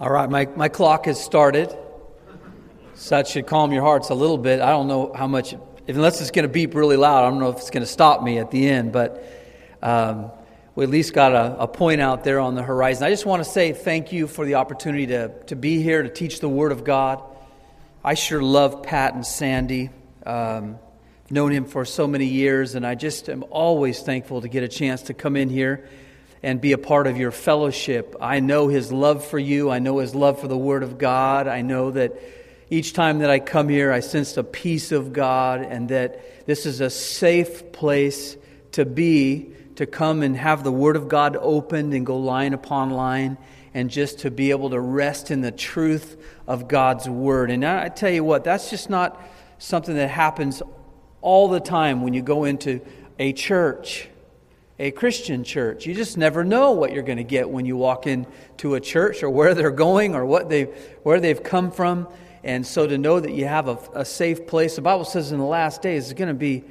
All right, my, my clock has started. So that should calm your hearts a little bit. I don't know how much, unless it's going to beep really loud, I don't know if it's going to stop me at the end, but um, we at least got a, a, point out there on the horizon. I just want to say thank you for the opportunity to, to be here to teach the Word of God. I sure love Pat and Sandy. Um, known him for so many years, and I just am always thankful to get a chance to come in here and be a part of your fellowship. I know his love for you. I know his love for the Word of God. I know that each time that I come here, I sense the peace of God and that this is a safe place to be, to come and have the Word of God opened and go line upon line and just to be able to rest in the truth of God's Word. And I tell you what, that's just not something that happens all the time when you go into a church a Christian church. You just never know what you're going to get when you walk into a church or where they're going or what they where they've come from. And so to know that you have a, a safe place, the Bible says in the last days there's going to be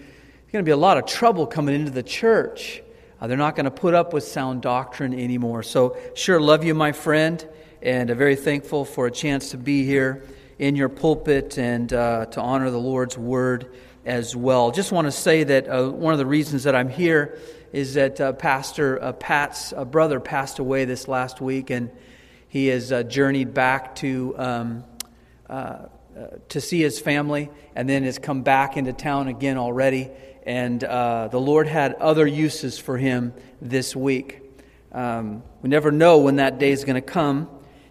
going to be a lot of trouble coming into the church. Uh, they're not going to put up with sound doctrine anymore. So sure, love you, my friend, and uh, very thankful for a chance to be here in your pulpit and uh, to honor the Lord's word as well. Just want to say that uh, one of the reasons that I'm here is that uh, Pastor uh, Pat's uh, brother passed away this last week, and he has uh, journeyed back to um, uh, uh, to see his family, and then has come back into town again already. And the Lord had other uses for him this week. Um, we never know when that day is going to come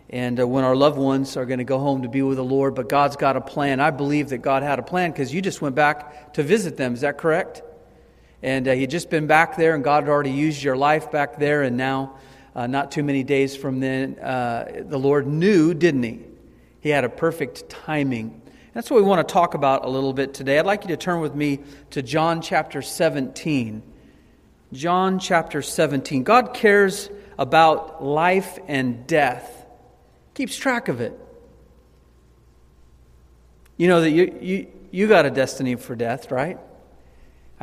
and when our loved ones are going to go home to be with the Lord. But God's got a plan. I believe that God had a plan because you just went back to visit them. Is that correct? And uh, you'd just been back there, and God had already used your life back there, and now, uh, not too many days from then, uh, the Lord knew, didn't He? He had a perfect timing. That's what we want to talk about a little bit today. I'd like you to turn with me to John chapter 17. John chapter 17. God cares about life and death, keeps track of it. You know that you, you, you got a destiny for death, right?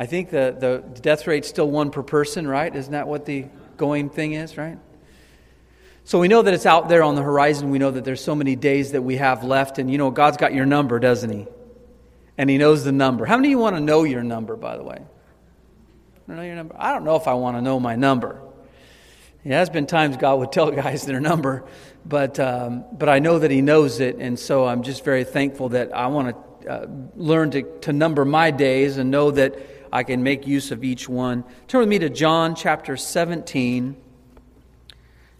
I think the, the death rate's still one per person, right? Isn't that what the going thing is, right? So we know that it's out there on the horizon. We know that there's so many days that we have left. And you know, God's got your number, doesn't He? And He knows the number. How many of you want to know your number, by the way? I know your number. I don't know if I want to know my number. It has been times God would tell guys their number, but, um, but I know that He knows it. And so I'm just very thankful that I want to uh, learn to, to number my days and know that I can make use of each one. Turn with me to John chapter 17.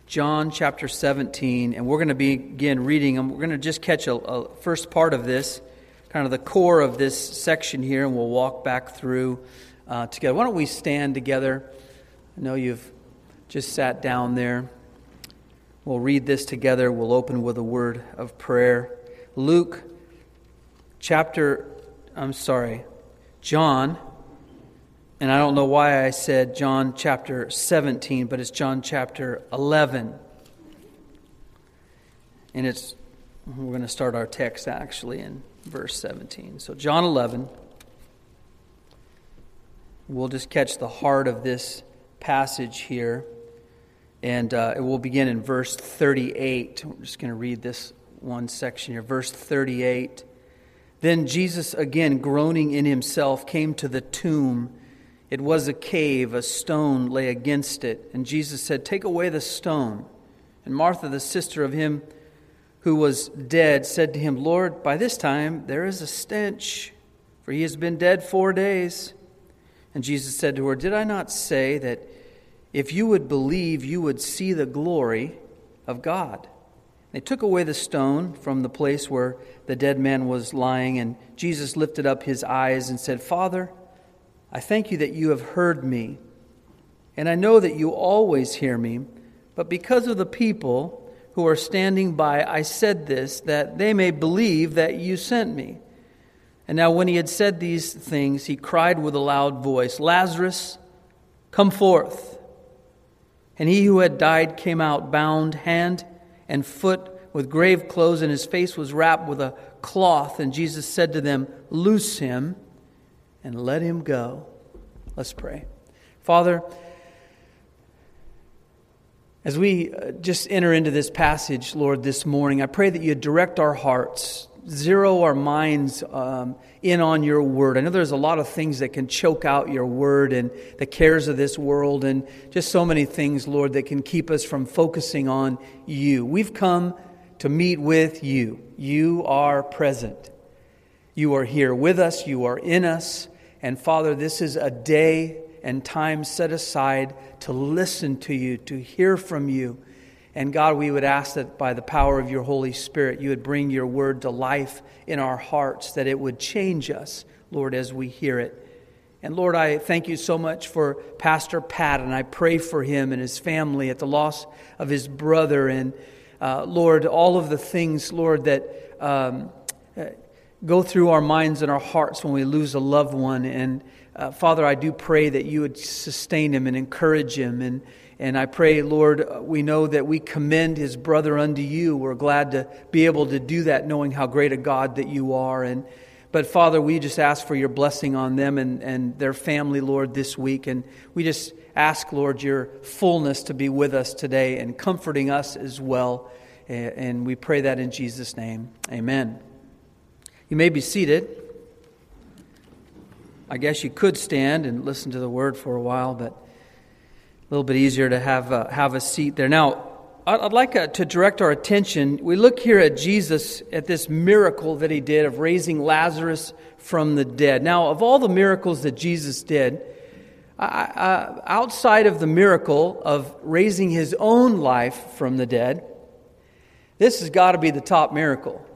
John chapter 17, and we're going to begin reading them. We're going to just catch a, a, first part of this, kind of the core of this section here, and we'll walk back through uh, together. Why don't we stand together? I know you've just sat down there. We'll read this together. We'll open with a word of prayer. Luke chapter, I'm sorry, John and I don't know why I said John chapter 17, but it's John chapter 11. And it's, we're going to start our text actually in verse 17. So, John 11, we'll just catch the heart of this passage here. And uh, it will begin in verse 38. We're just going to read this one section here. Verse 38. Then Jesus, again groaning in himself, came to the tomb. It was a cave, a stone lay against it. And Jesus said, Take away the stone. And Martha, the sister of him who was dead, said to him, Lord, by this time there is a stench, for he has been dead four days. And Jesus said to her, Did I not say that if you would believe, you would see the glory of God? They took away the stone from the place where the dead man was lying, and Jesus lifted up his eyes and said, Father, I thank you that you have heard me, and I know that you always hear me, but because of the people who are standing by, I said this, that they may believe that you sent me. And now, when he had said these things, he cried with a loud voice, Lazarus, come forth. And he who had died came out, bound hand and foot with grave clothes, and his face was wrapped with a cloth. And Jesus said to them, Loose him and let him go. Let's pray. Father, As we uh, just enter into this passage, Lord, this morning, I pray that you direct our hearts, zero our minds um, in on your word. I know there's a lot of things that can choke out your word and the cares of this world, and just so many things, Lord, that can keep us from focusing on you. We've come to meet with you. You are present. You are here with us, you are in us. And Father, this is a day and time set aside to listen to you, to hear from you. And God, we would ask that by the power of your Holy Spirit, you would bring your word to life in our hearts, that it would change us, Lord, as we hear it. And Lord, I thank you so much for Pastor Pat, and I pray for him and his family at the loss of his brother. And uh, Lord, all of the things, Lord, that um, go through our minds and our hearts when we lose a loved one. And uh, Father, I do pray that you would sustain him and encourage him. And, and I pray, Lord, we know that we commend his brother unto you. We're glad to be able to do that, knowing how great a God that you are. And but Father, we just ask for your blessing on them and, and their family, Lord, this week. And we just ask, Lord, your fullness to be with us today and comforting us as well. And we pray that in Jesus' name. Amen. You may be seated. I guess you could stand and listen to the word for a while, but a little bit easier to have, uh, have a seat there. Now, I'd like uh, to direct our attention. We look here at Jesus, at this miracle that he did of raising Lazarus from the dead. Now, of all the miracles that Jesus did, uh, outside of the miracle of raising his own life from the dead, this has got to be the top miracle.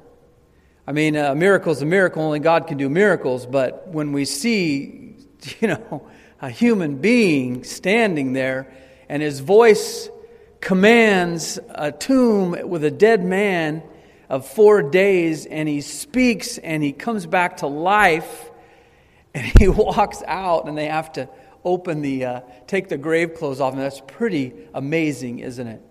I mean, a miracle is a miracle, only God can do miracles, but when we see, you know, a human being standing there and his voice commands a tomb with a dead man of four days and he speaks and he comes back to life and he walks out and they have to open the uh, take the grave clothes off. And that's pretty amazing isn't it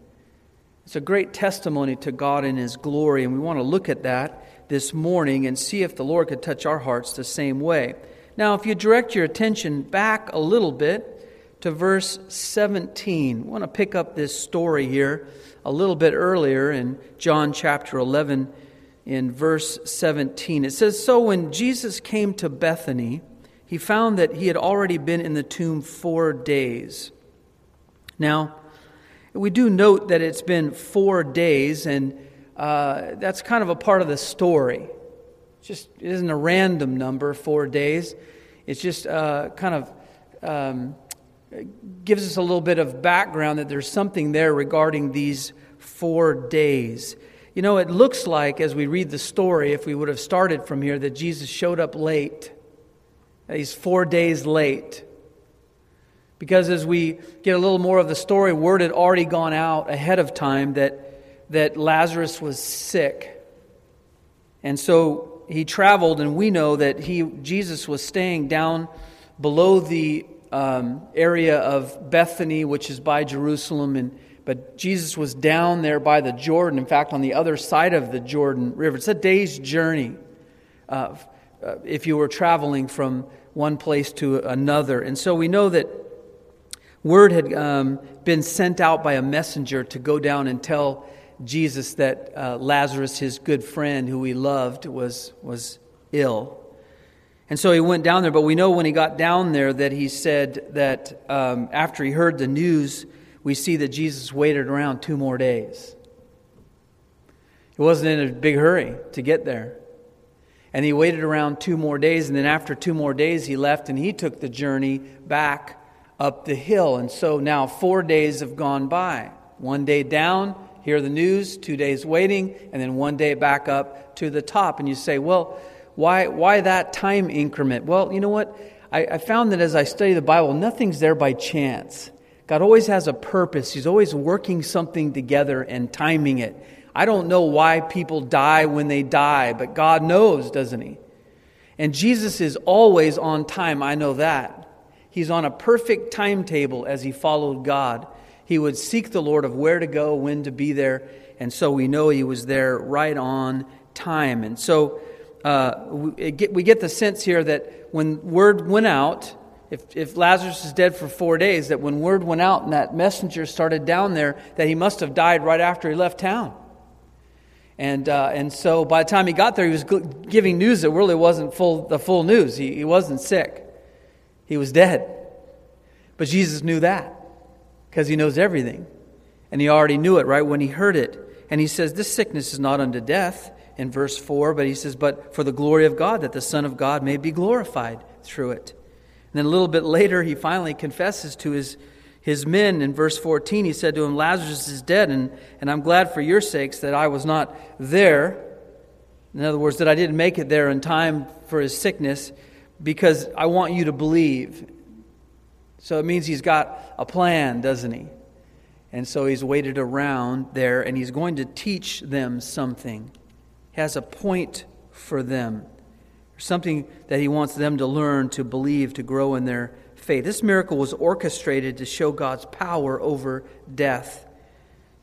it's a great testimony to god in his glory and we want to look at that this morning and see if the Lord could touch our hearts the same way. Now, if you direct your attention back a little bit to verse 17, I want to pick up this story here a little bit earlier in John chapter 11 in verse 17. It says, So when Jesus came to Bethany, he found that he had already been in the tomb four days. Now, we do note that it's been four days, and uh, that's kind of a part of the story. It's just it isn't a random number, four days. It's just uh, kind of um, gives us a little bit of background that there's something there regarding these four days. You know, it looks like as we read the story, if we would have started from here, that Jesus showed up late. He's four days late. Because as we get a little more of the story, word had already gone out ahead of time that that Lazarus was sick. And so he traveled, and we know that he, Jesus was staying down below the um, area of Bethany, which is by Jerusalem. And, but Jesus was down there by the Jordan, in fact, on the other side of the Jordan River. It's a day's journey uh, uh, if you were traveling from one place to another. And so we know that word had um, been sent out by a messenger to go down and tell Jesus that uh, Lazarus, his good friend who he loved, was, was ill. And so he went down there, but we know when he got down there that he said that um, after he heard the news, we see that Jesus waited around two more days. He wasn't in a big hurry to get there. And he waited around two more days, and then after two more days, he left and he took the journey back up the hill. And so now four days have gone by. One day down, hear the news, two days waiting, and then one day back up to the top. And you say, well, why, why that time increment? Well, you know what? I, I found that as I study the Bible, nothing's there by chance. God always has a purpose, He's always working something together and timing it. I don't know why people die when they die, but God knows, doesn't He? And Jesus is always on time. I know that. He's on a perfect timetable as He followed God. He would seek the Lord of where to go, when to be there. And so we know he was there right on time. And so uh, we, get, we get the sense here that when word went out, if, if Lazarus is dead for four days, that when word went out and that messenger started down there, that he must have died right after he left town. And, uh, and so by the time he got there, he was giving news that really wasn't full, the full news. He, he wasn't sick, he was dead. But Jesus knew that because he knows everything. And he already knew it right when he heard it. And he says, This sickness is not unto death in verse 4, but he says, But for the glory of God, that the Son of God may be glorified through it. And then a little bit later, he finally confesses to his, his men in verse 14. He said to him, Lazarus is dead, and, and I'm glad for your sakes that I was not there. In other words, that I didn't make it there in time for his sickness, because I want you to believe. So it means he's got a plan, doesn't he? And so he's waited around there and he's going to teach them something. He has a point for them, something that he wants them to learn, to believe, to grow in their faith. This miracle was orchestrated to show God's power over death.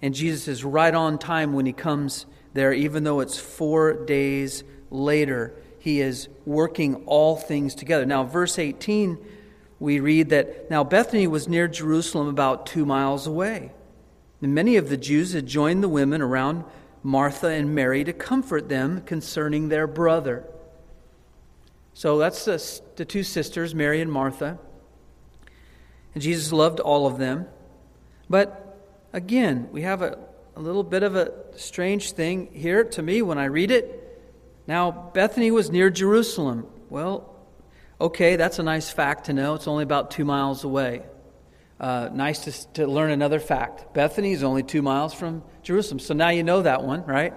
And Jesus is right on time when he comes there, even though it's four days later. He is working all things together. Now, verse 18 we read that now Bethany was near Jerusalem about two miles away. And many of the Jews had joined the women around Martha and Mary to comfort them concerning their brother. So that's the, the two sisters, Mary and Martha. And Jesus loved all of them. But again, we have a, a little bit of a strange thing here to me when I read it. Now, Bethany was near Jerusalem. Well, Okay, that's a nice fact to know. It's only about two miles away. Uh, nice to, to learn another fact. Bethany is only two miles from Jerusalem. So now you know that one, right?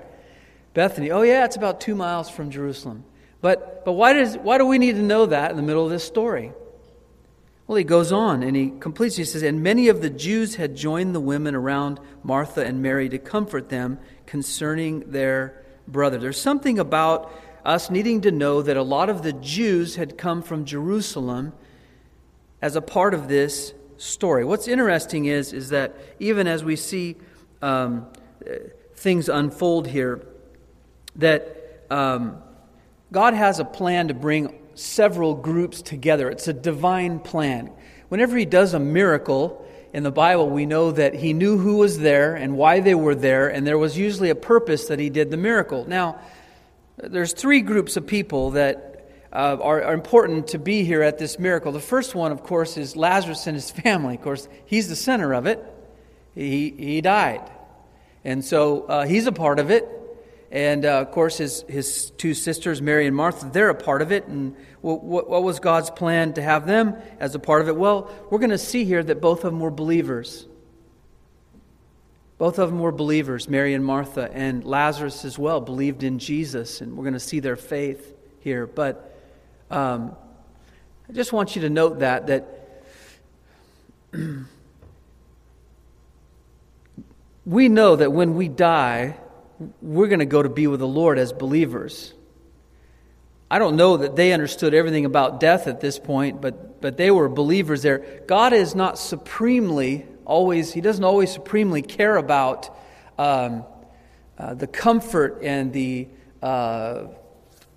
Bethany. Oh, yeah, it's about two miles from Jerusalem. But, but why, does, why do we need to know that in the middle of this story? Well, he goes on and he completes. He says, And many of the Jews had joined the women around Martha and Mary to comfort them concerning their brother. There's something about us needing to know that a lot of the Jews had come from Jerusalem as a part of this story. What's interesting is, is that even as we see um, things unfold here, that um, God has a plan to bring several groups together. It's a divine plan. Whenever He does a miracle in the Bible, we know that He knew who was there and why they were there, and there was usually a purpose that He did the miracle. Now, there's three groups of people that uh, are, are, important to be here at this miracle. The first one, of course, is Lazarus and his family. Of course, he's the center of it. He, he died. And so uh, he's a part of it. And uh, of course, his, his two sisters, Mary and Martha, they're a part of it. And what, what, what was God's plan to have them as a part of it? Well, we're going to see here that both of them were believers. Both of them were believers, Mary and Martha, and Lazarus as well believed in Jesus, and we're going to see their faith here. But um, I just want you to note that that we know that when we die, we're going to go to be with the Lord as believers. I don't know that they understood everything about death at this point, but, but they were believers there. God is not supremely always, he doesn't always supremely care about um, uh, the comfort and the uh,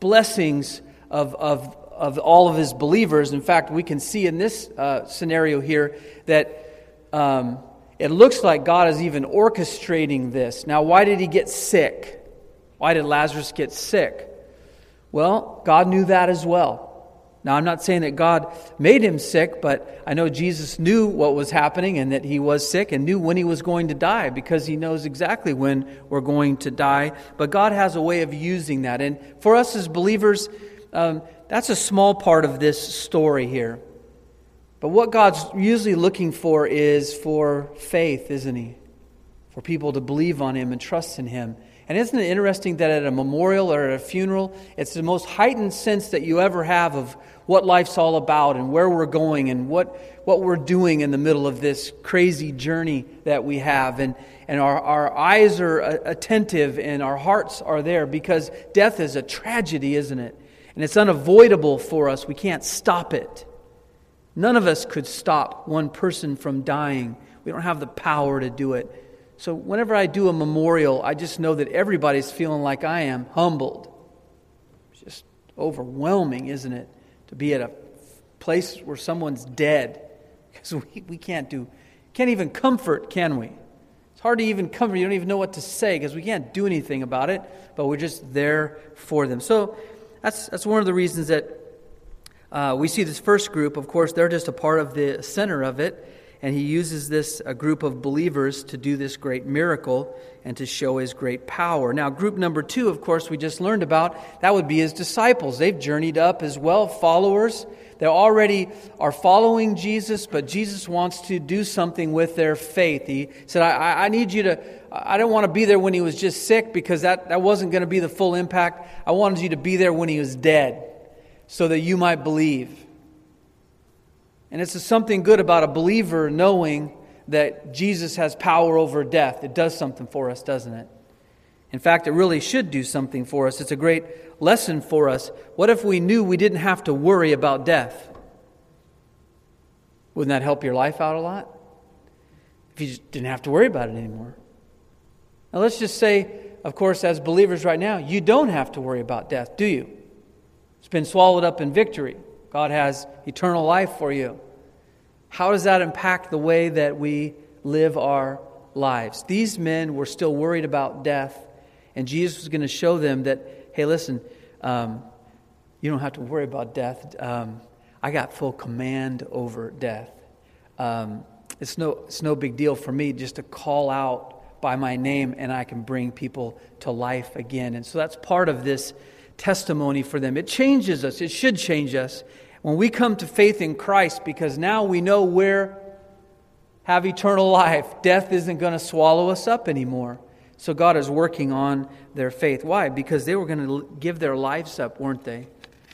blessings of, of, of all of his believers. In fact, we can see in this uh, scenario here that um, it looks like God is even orchestrating this. Now, why did he get sick? Why did Lazarus get sick? Well, God knew that as well. Now, I'm not saying that God made him sick, but I know Jesus knew what was happening and that he was sick and knew when he was going to die because he knows exactly when we're going to die. But God has a way of using that. And for us as believers, um, that's a small part of this story here. But what God's usually looking for is for faith, isn't he? For people to believe on him and trust in him. And isn't it interesting that at a memorial or at a funeral, it's the most heightened sense that you ever have of what life's all about and where we're going and what, what we're doing in the middle of this crazy journey that we have. And, and our, our eyes are attentive and our hearts are there because death is a tragedy, isn't it? And it's unavoidable for us. We can't stop it. None of us could stop one person from dying. We don't have the power to do it. So, whenever I do a memorial, I just know that everybody's feeling like I am humbled. It's just overwhelming, isn't it? To be at a place where someone's dead because we, we can't do, can't even comfort, can we? It's hard to even comfort. You don't even know what to say because we can't do anything about it, but we're just there for them. So that's, that's one of the reasons that uh, we see this first group. Of course, they're just a part of the center of it and he uses this a group of believers to do this great miracle and to show his great power. Now, group number two, of course, we just learned about, that would be his disciples. They've journeyed up as well, followers. They already are following Jesus, but Jesus wants to do something with their faith. He said, I, I need you to, I don't want to be there when he was just sick because that, that wasn't going to be the full impact. I wanted you to be there when he was dead so that you might believe. And it's something good about a believer knowing that Jesus has power over death. It does something for us, doesn't it? In fact, it really should do something for us. It's a great lesson for us. What if we knew we didn't have to worry about death? Wouldn't that help your life out a lot? If you just didn't have to worry about it anymore. Now, let's just say, of course, as believers right now, you don't have to worry about death, do you? It's been swallowed up in victory. God has eternal life for you. How does that impact the way that we live our lives? These men were still worried about death, and Jesus was going to show them that, hey, listen, um, you don't have to worry about death. Um, I got full command over death. Um, it's, no, it's no big deal for me just to call out by my name, and I can bring people to life again. And so that's part of this testimony for them. It changes us, it should change us when we come to faith in Christ because now we know we're have eternal life. Death isn't going to swallow us up anymore. So God is working on their faith. Why? Because they were going to give their lives up, weren't they,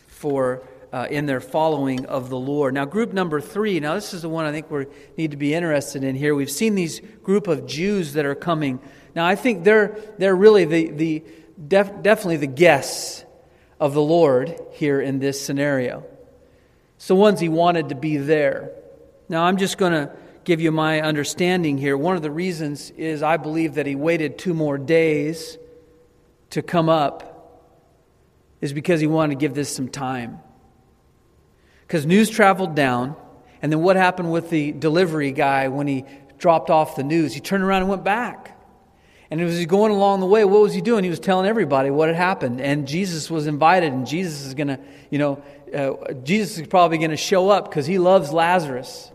for uh, in their following of the Lord. Now, group number three. Now, this is the one I think we need to be interested in here. We've seen these group of Jews that are coming. Now, I think they're they're really the the def, definitely the guests of the Lord here in this scenario. It's the ones he wanted to be there. Now, I'm just going to give you my understanding here. One of the reasons is I believe that he waited two more days to come up, is because he wanted to give this some time. Because news traveled down, and then what happened with the delivery guy when he dropped off the news? He turned around and went back. And as he going along the way, what was he doing? He was telling everybody what had happened. And Jesus was invited, and Jesus is going to, you know, uh, Jesus is probably going to show up because he loves Lazarus.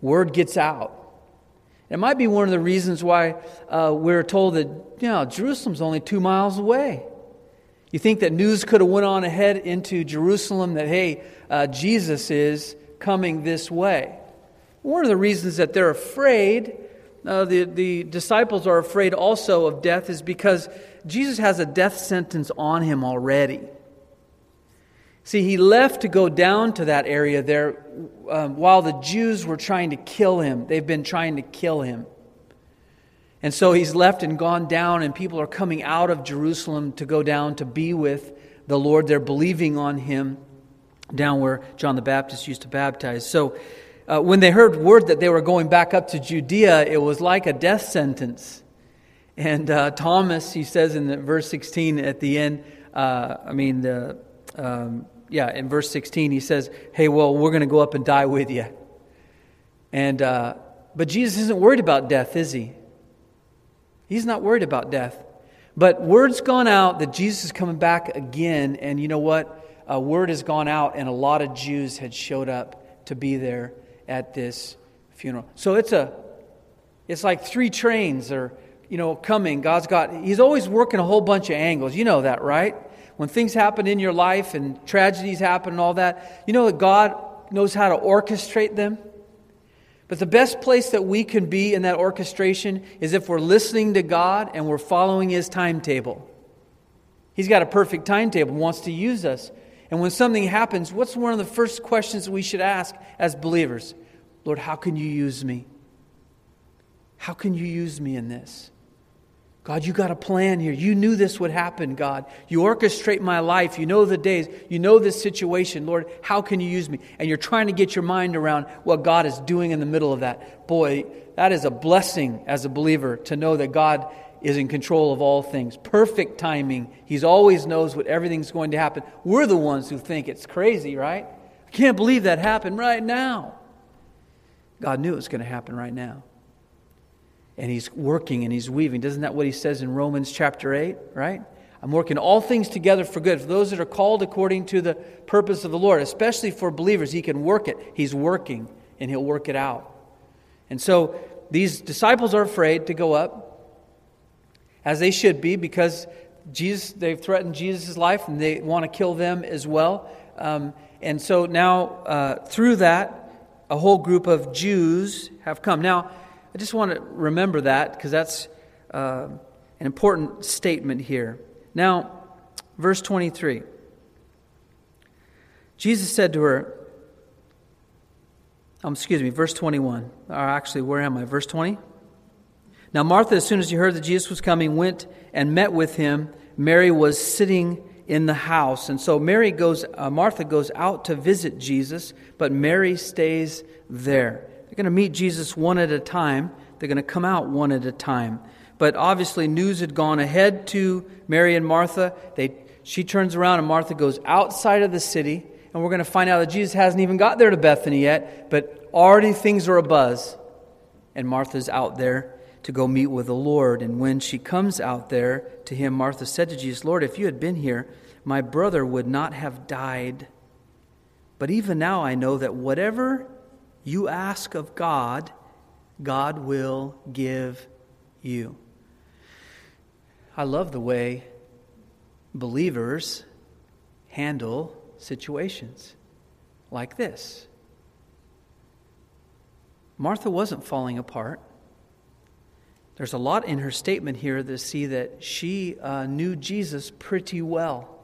Word gets out. It might be one of the reasons why uh, we're told that you know, Jerusalem's only two miles away. You think that news could have went on ahead into Jerusalem that hey, uh, Jesus is coming this way. One of the reasons that they're afraid, uh, the, the disciples are afraid also of death, is because Jesus has a death sentence on him already. See, he left to go down to that area there um, while the Jews were trying to kill him. They've been trying to kill him. And so he's left and gone down, and people are coming out of Jerusalem to go down to be with the Lord. They're believing on him down where John the Baptist used to baptize. So uh, when they heard word that they were going back up to Judea, it was like a death sentence. And uh, Thomas, he says in verse 16 at the end, uh, I mean, the. Um, yeah, in verse 16, he says, Hey, well, we're going to go up and die with you. And, uh, but Jesus isn't worried about death, is he? He's not worried about death. But word's gone out that Jesus is coming back again, and you know what? Word has gone out, and a lot of Jews had showed up to be there at this funeral. So it's a, it's like three trains are, you know, coming. God's got, He's always working a whole bunch of angles. You know that, right? when things happen in your life and tragedies happen and all that, you know that God knows how to orchestrate them? But the best place that we can be in that orchestration is if we're listening to God and we're following His timetable. He's got a perfect timetable, wants to use us. And when something happens, what's one of the first questions we should ask as believers? Lord, how can you use me? How can you use me in this? God, you got a plan here. You knew this would happen, God. You orchestrate my life. You know the days. You know this situation. Lord, how can you use me? And you're trying to get your mind around what God is doing in the middle of that. Boy, that is a blessing as a believer to know that God is in control of all things. Perfect timing. He's always knows what everything's going to happen. We're the ones who think it's crazy, right? I can't believe that happened right now. God knew it was going to happen right now. And He's working and He's weaving. Isn't that what He says in Romans chapter 8, right? I'm working all things together for good. For those that are called according to the purpose of the Lord, especially for believers, He can work it. He's working and He'll work it out. And so these disciples are afraid to go up, as they should be, because Jesus, they've threatened Jesus' life and they want to kill them as well. Um, and so now, uh, through that, a whole group of Jews have come. Now, I just want to remember that because that's uh, an important statement here. Now, verse 23. Jesus said to her, um, excuse me, verse 21. Or actually, where am I? Verse 20? Now, Martha, as soon as she heard that Jesus was coming, went and met with him. Mary was sitting in the house. And so Mary goes, uh, Martha goes out to visit Jesus, but Mary stays there. They're going to meet Jesus one at a time. They're going to come out one at a time. But obviously, news had gone ahead to Mary and Martha. They, she turns around, and Martha goes outside of the city. And we're going to find out that Jesus hasn't even got there to Bethany yet, but already things are abuzz. And Martha's out there to go meet with the Lord. And when she comes out there to him, Martha said to Jesus, Lord, if you had been here, my brother would not have died. But even now I know that whatever you ask of God, God will give you. I love the way believers handle situations like this. Martha wasn't falling apart. There's a lot in her statement here to see that she uh, knew Jesus pretty well.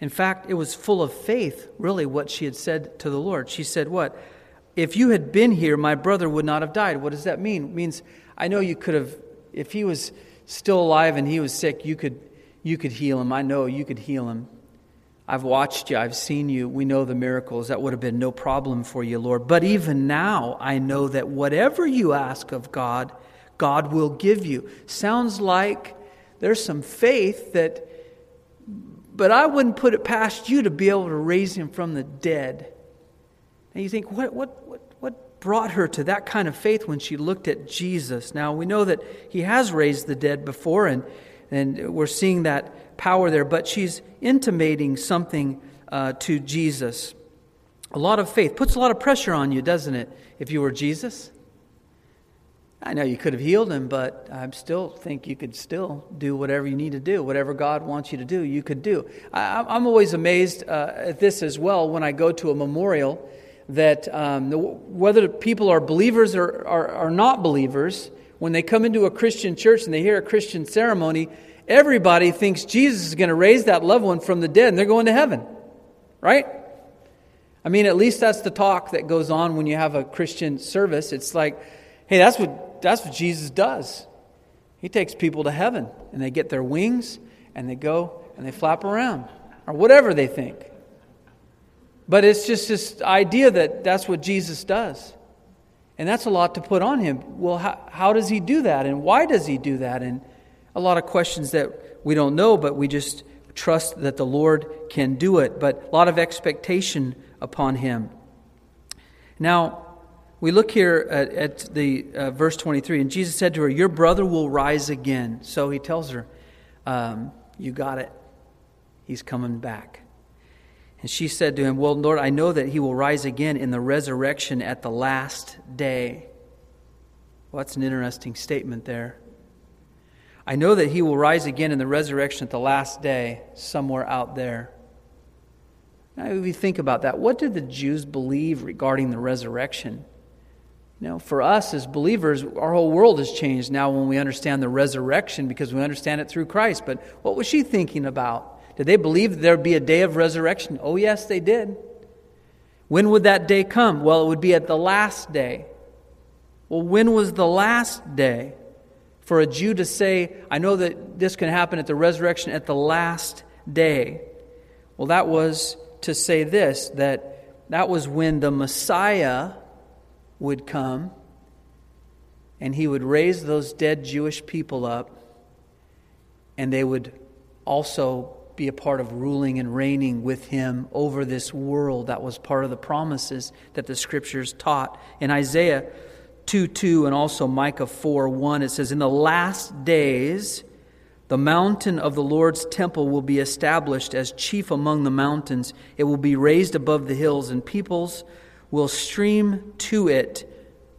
In fact, it was full of faith, really, what she had said to the Lord. She said, What? If you had been here, my brother would not have died. What does that mean? It means I know you could have, if he was still alive and he was sick, you could, you could heal him. I know you could heal him. I've watched you, I've seen you. We know the miracles. That would have been no problem for you, Lord. But even now, I know that whatever you ask of God, God will give you. Sounds like there's some faith that, but I wouldn't put it past you to be able to raise him from the dead. And you think, what, what, what, what brought her to that kind of faith when she looked at Jesus. Now, we know that he has raised the dead before, and, and we're seeing that power there, but she's intimating something uh, to Jesus. A lot of faith puts a lot of pressure on you, doesn't it, if you were Jesus? I know you could have healed him, but I still think you could still do whatever you need to do. Whatever God wants you to do, you could do. I, am always amazed uh, at this as well when I go to a memorial that um, whether people are believers or are not believers, when they come into a Christian church and they hear a Christian ceremony, everybody thinks Jesus is going to raise that loved one from the dead and they're going to heaven. Right? I mean, at least that's the talk that goes on when you have a Christian service. It's like, hey, that's what, that's what Jesus does. He takes people to heaven and they get their wings and they go and they flap around or whatever they think. But it's just this idea that that's what Jesus does. And that's a lot to put on him. Well, how, how does he do that? And why does he do that? And a lot of questions that we don't know, but we just trust that the Lord can do it. But a lot of expectation upon him. Now, we look here at, at the uh, verse 23, and Jesus said to her, Your brother will rise again. So he tells her, um, You got it. He's coming back. And she said to him, Well, Lord, I know that he will rise again in the resurrection at the last day. Well, that's an interesting statement there. I know that he will rise again in the resurrection at the last day, somewhere out there. Now, if you think about that, what did the Jews believe regarding the resurrection? You know, for us as believers, our whole world has changed now when we understand the resurrection because we understand it through Christ. But what was she thinking about? Did they believe there would be a day of resurrection? Oh, yes, they did. When would that day come? Well, it would be at the last day. Well, when was the last day? For a Jew to say, I know that this can happen at the resurrection at the last day. Well, that was to say this that that was when the Messiah would come and he would raise those dead Jewish people up and they would also be a part of ruling and reigning with him over this world. That was part of the promises that the scriptures taught. In Isaiah 2 2 and also Micah 4 1, it says, In the last days, the mountain of the Lord's temple will be established as chief among the mountains. It will be raised above the hills, and peoples will stream to it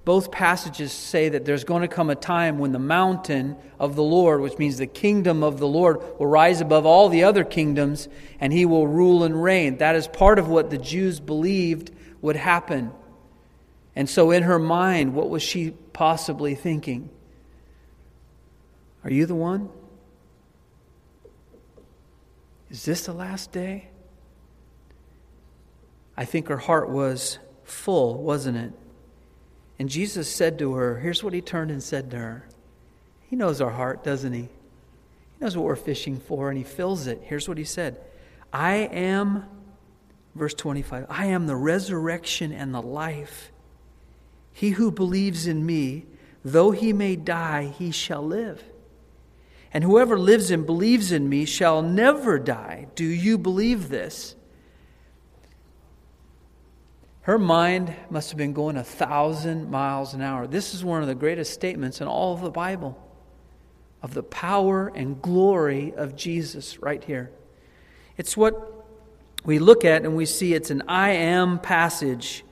both passages say that there's going to come a time when the mountain of the Lord, which means the kingdom of the Lord, will rise above all the other kingdoms and he will rule and reign. That is part of what the Jews believed would happen. And so, in her mind, what was she possibly thinking? Are you the one? Is this the last day? I think her heart was full, wasn't it? And Jesus said to her, Here's what he turned and said to her. He knows our heart, doesn't he? He knows what we're fishing for, and he fills it. Here's what he said I am, verse 25, I am the resurrection and the life. He who believes in me, though he may die, he shall live. And whoever lives and believes in me shall never die. Do you believe this? Her mind must have been going a thousand miles an hour. This is one of the greatest statements in all of the Bible of the power and glory of Jesus right here. It's what we look at and we see it's an I am passage.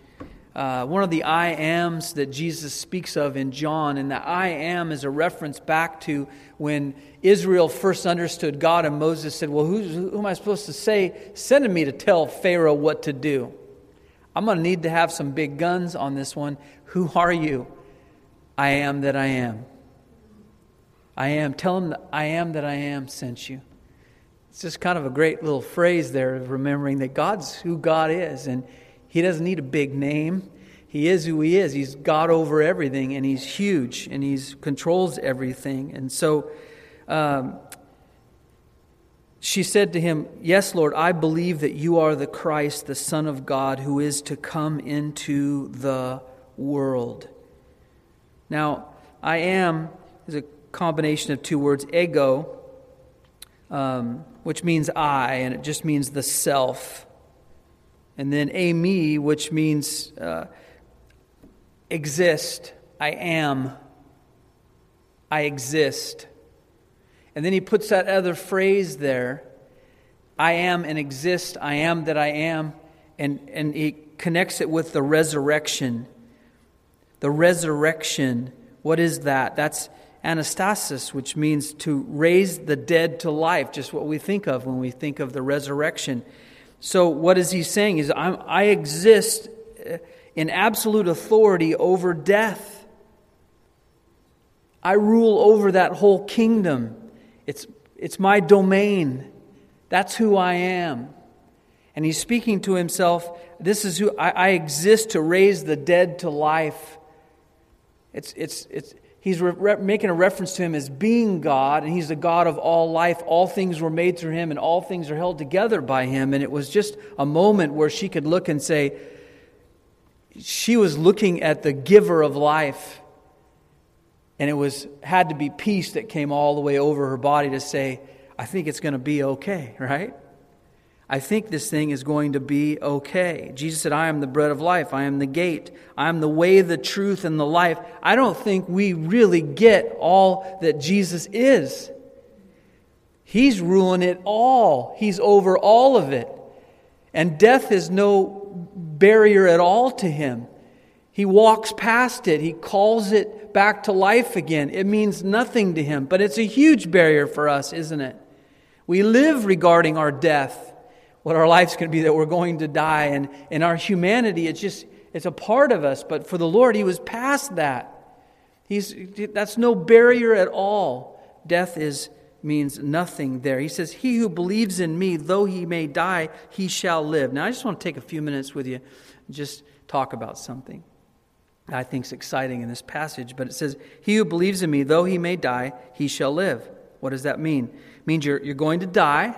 Uh, one of the I ams that Jesus speaks of in John, and the I am is a reference back to when Israel first understood God, and Moses said, Well, who, who am I supposed to say, sending me to tell Pharaoh what to do? I'm going to need to have some big guns on this one. Who are you? I am that I am. I am. Tell him that I am that I am sent you. It's just kind of a great little phrase there of remembering that God's who God is, and He doesn't need a big name. He is who He is. He's God over everything, and He's huge, and He controls everything. And so, um, she said to him, Yes, Lord, I believe that you are the Christ, the Son of God, who is to come into the world. Now, I am is a combination of two words, ego, um, which means I, and it just means the self. And then eimi, which means uh, exist. I am. I exist. And then he puts that other phrase there I am and exist, I am that I am. And, and he connects it with the resurrection. The resurrection, what is that? That's anastasis, which means to raise the dead to life, just what we think of when we think of the resurrection. So, what is he saying? Is I exist uh, in absolute authority over death. I rule over that whole kingdom. It's, it's my domain. That's who I am. And he's speaking to himself this is who I, I exist to raise the dead to life. It's, it's, it's, he's re- making a reference to him as being God, and he's the God of all life. All things were made through him, and all things are held together by him. And it was just a moment where she could look and say, she was looking at the giver of life and it was had to be peace that came all the way over her body to say, I think it's going to be okay, right? I think this thing is going to be okay. Jesus said, I am the bread of life. I am the gate. I am the way, the truth, and the life. I don't think we really get all that Jesus is. He's ruling it all, He's over all of it. And death is no barrier at all to Him. He walks past it, He calls it back to life again. It means nothing to him, but it's a huge barrier for us, isn't it? We live regarding our death, what our life's going to be, that we're going to die. And in our humanity, it's just, it's a part of us. But for the Lord, He was past that. He's, that's no barrier at all. Death is means nothing there. He says, He who believes in me, though he may die, he shall live. Now, I just want to take a few minutes with you just talk about something. I think is exciting in this passage, but it says, He who believes in me, though he may die, he shall live. What does that mean? It means you're, you're going to die,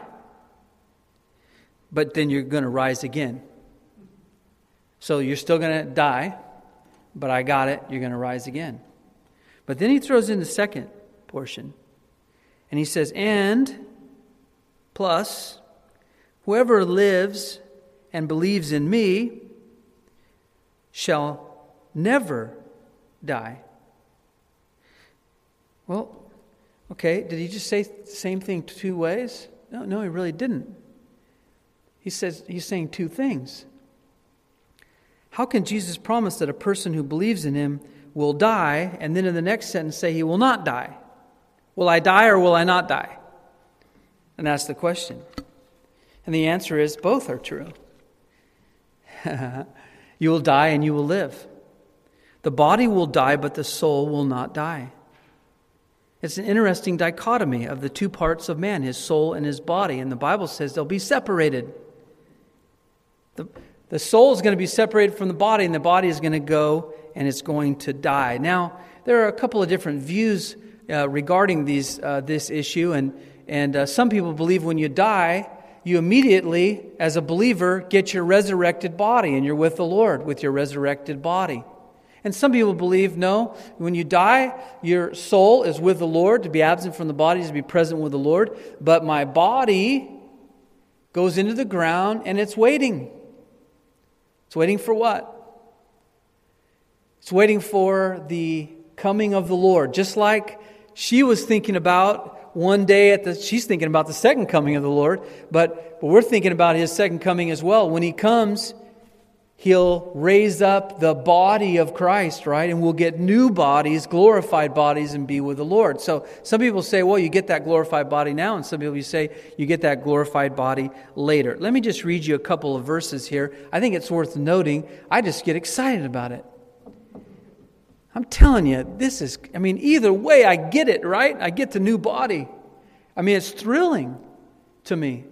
but then you're going to rise again. So you're still going to die, but I got it, you're going to rise again. But then he throws in the second portion, and he says, And plus, Whoever lives and believes in me shall never die. Well, okay, did he just say the same thing two ways? No, no, he really didn't. He says he's saying two things. How can Jesus promise that a person who believes in him will die, and then in the next sentence say he will not die? Will I die or will I not die? And that's the question. And the answer is both are true. you will die and you will live. The body will die, but the soul will not die. It's an interesting dichotomy of the two parts of man, his soul and his body. And the Bible says they'll be separated. The, the soul is going to be separated from the body, and the body is going to go and it's going to die. Now, there are a couple of different views uh, regarding these, uh, this issue, and, and uh, some people believe when you die, you immediately, as a believer, get your resurrected body, and you're with the Lord with your resurrected body. And some people believe, no, when you die, your soul is with the Lord. To be absent from the body is to be present with the Lord. But my body goes into the ground and it's waiting. It's waiting for what? It's waiting for the coming of the Lord. Just like she was thinking about one day at the, she's thinking about the second coming of the Lord, but, but we're thinking about his second coming as well. When he comes, He'll raise up the body of Christ, right? And we'll get new bodies, glorified bodies, and be with the Lord. So some people say, well, you get that glorified body now, and some people say you get that glorified body later. Let me just read you a couple of verses here. I think it's worth noting. I just get excited about it. I'm telling you, this is, I mean, either way, I get it, right? I get the new body. I mean, it's thrilling to me.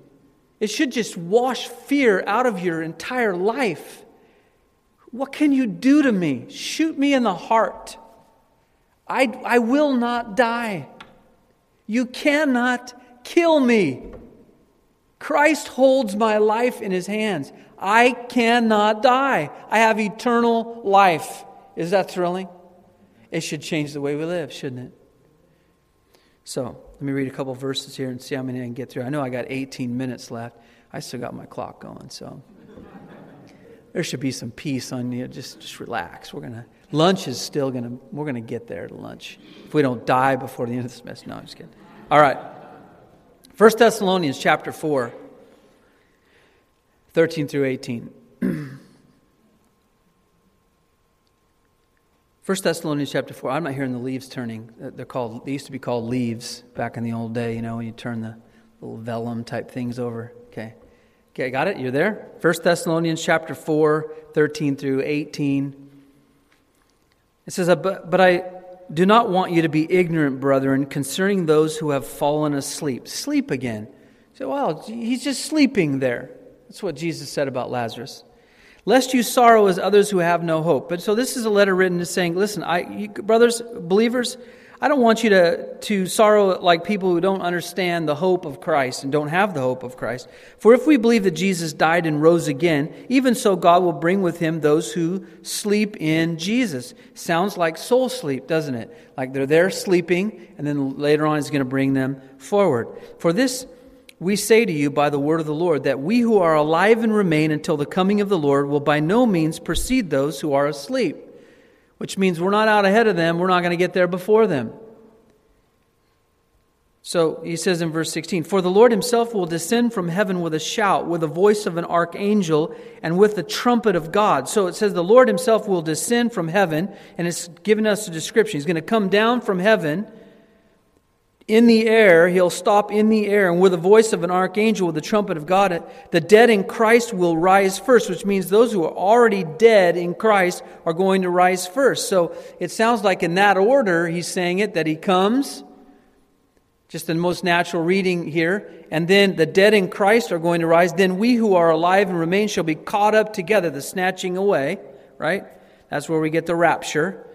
It should just wash fear out of your entire life. What can you do to me? Shoot me in the heart. I, I will not die. You cannot kill me. Christ holds my life in his hands. I cannot die. I have eternal life. Is that thrilling? It should change the way we live, shouldn't it? So, let me read a couple verses here and see how many I can get through. I know I got 18 minutes left. I still got my clock going, so there should be some peace on you. Just, just relax. We're gonna lunch is still gonna we're gonna get there to lunch. If we don't die before the end of this mess. No, I'm just kidding. All right. First Thessalonians chapter 4, 13 through 18. 1 Thessalonians chapter 4. I'm not hearing the leaves turning. They're called, they used to be called leaves back in the old day, you know, when you turn the little vellum type things over. Okay. Okay, got it? You're there? 1 Thessalonians chapter 4, 13 through 18. It says, uh, but, but I do not want you to be ignorant, brethren, concerning those who have fallen asleep. Sleep again. So, well, he's just sleeping there. That's what Jesus said about Lazarus. Lest you sorrow as others who have no hope. But so this is a letter written to saying, listen, I, you, brothers, believers, I don't want you to, to sorrow like people who don't understand the hope of Christ and don't have the hope of Christ. For if we believe that Jesus died and rose again, even so God will bring with him those who sleep in Jesus. Sounds like soul sleep, doesn't it? Like they're there sleeping, and then later on he's going to bring them forward. For this we say to you by the word of the Lord, that we who are alive and remain until the coming of the Lord will by no means precede those who are asleep which means we're not out ahead of them. We're not going to get there before them. So he says in verse 16, For the Lord himself will descend from heaven with a shout, with the voice of an archangel, and with the trumpet of God. So it says the Lord himself will descend from heaven, and it's given us a description. He's going to come down from heaven in the air, he'll stop in the air, and with the voice of an archangel, with the trumpet of God, the dead in Christ will rise first, which means those who are already dead in Christ are going to rise first. So it sounds like in that order, he's saying it that he comes, just the most natural reading here, and then the dead in Christ are going to rise. Then we who are alive and remain shall be caught up together, the snatching away, right? That's where we get the rapture.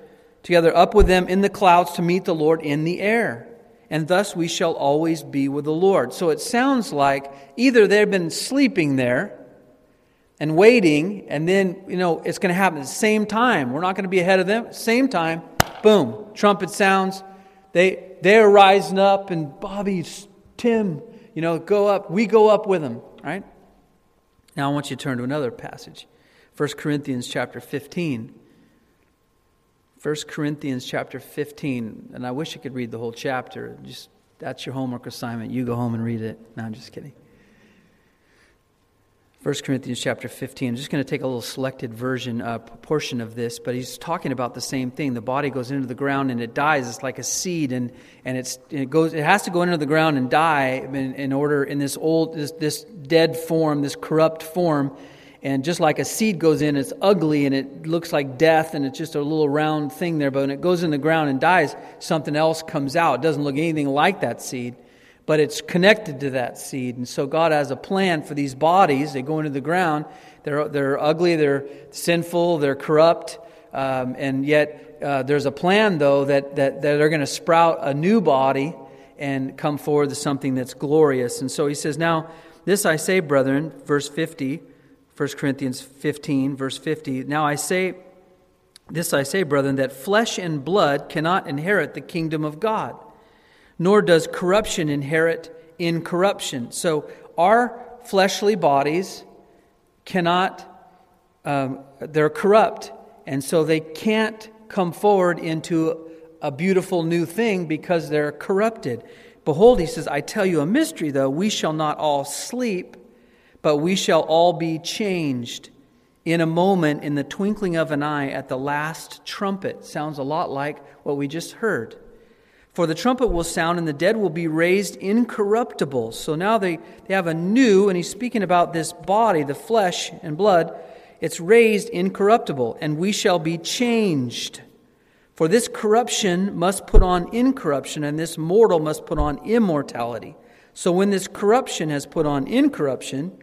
Together up with them in the clouds to meet the Lord in the air and thus we shall always be with the Lord. So it sounds like either they've been sleeping there and waiting, and then, you know, it's going to happen at the same time. We're not going to be ahead of them. Same time, boom, trumpet sounds. They, they're rising up, and Bobby, Tim, you know, go up. We go up with them, right? Now I want you to turn to another passage. 1 Corinthians chapter 15. 1 Corinthians chapter 15. And I wish I could read the whole chapter. Just that's your homework assignment. You go home and read it. No, I'm just kidding. 1 Corinthians chapter 15. I'm just going to take a little selected version, uh, portion of this, but he's talking about the same thing. The body goes into the ground and it dies. It's like a seed, and, and it's, it, goes, it has to go into the ground and die in, in order, in this old, this, this dead form, this corrupt form. And just like a seed goes in, it's ugly and it looks like death and it's just a little round thing there. But when it goes in the ground and dies, something else comes out. It doesn't look anything like that seed but it's connected to that seed. And so God has a plan for these bodies. They go into the ground. They're, they're ugly, they're sinful, they're corrupt. Um, and yet, uh, there's a plan, though, that, that, that they're going to sprout a new body and come forward to something that's glorious. And so he says, Now, this I say, brethren, verse 50, 1 Corinthians 15, verse 50. Now I say, this I say, brethren, that flesh and blood cannot inherit the kingdom of God nor does corruption inherit incorruption. So our fleshly bodies cannot, um, they're corrupt, and so they can't come forward into a beautiful new thing because they're corrupted. Behold, he says, I tell you a mystery, though, we shall not all sleep, but we shall all be changed in a moment, in the twinkling of an eye, at the last trumpet. Sounds a lot like what we just heard. For the trumpet will sound and the dead will be raised incorruptible. So now they, they have a new, and he's speaking about this body, the flesh and blood. It's raised incorruptible, and we shall be changed. For this corruption must put on incorruption, and this mortal must put on immortality. So when this corruption has put on incorruption,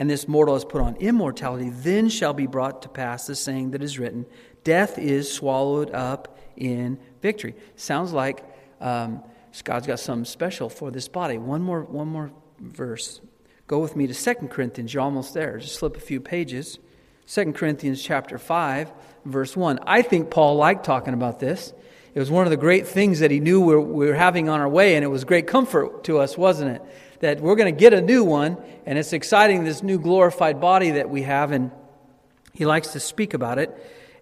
and this mortal has put on immortality, then shall be brought to pass the saying that is written Death is swallowed up in victory. Sounds like um, God's got something special for this body. One more, one more verse. Go with me to Second Corinthians. You're almost there. Just slip a few pages. Second Corinthians chapter 5, verse 1. I think Paul liked talking about this. It was one of the great things that he knew we were, we were having on our way, and it was great comfort to us, wasn't it? That we're going to get a new one, and it's exciting, this new glorified body that we have, and he likes to speak about it.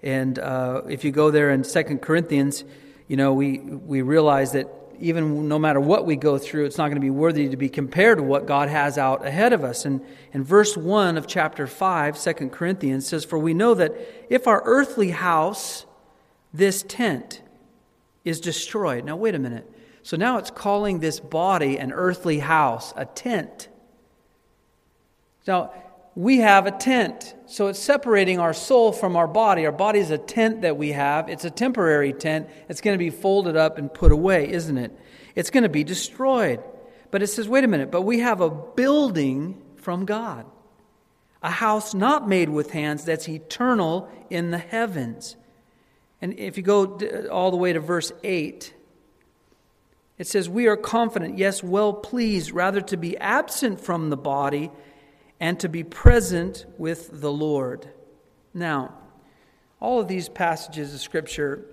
And uh, if you go there in Second Corinthians, you know, we, we realize that even no matter what we go through, it's not going to be worthy to be compared to what God has out ahead of us. And in verse 1 of chapter 5, 2 Corinthians says, For we know that if our earthly house, this tent, is destroyed. Now, wait a minute. So now it's calling this body an earthly house, a tent. Now, we have a tent. So it's separating our soul from our body. Our body is a tent that we have. It's a temporary tent. It's going to be folded up and put away, isn't it? It's going to be destroyed. But it says, wait a minute, but we have a building from God, a house not made with hands that's eternal in the heavens. And if you go all the way to verse 8, it says, We are confident, yes, well pleased, rather to be absent from the body and to be present with the Lord. Now, all of these passages of Scripture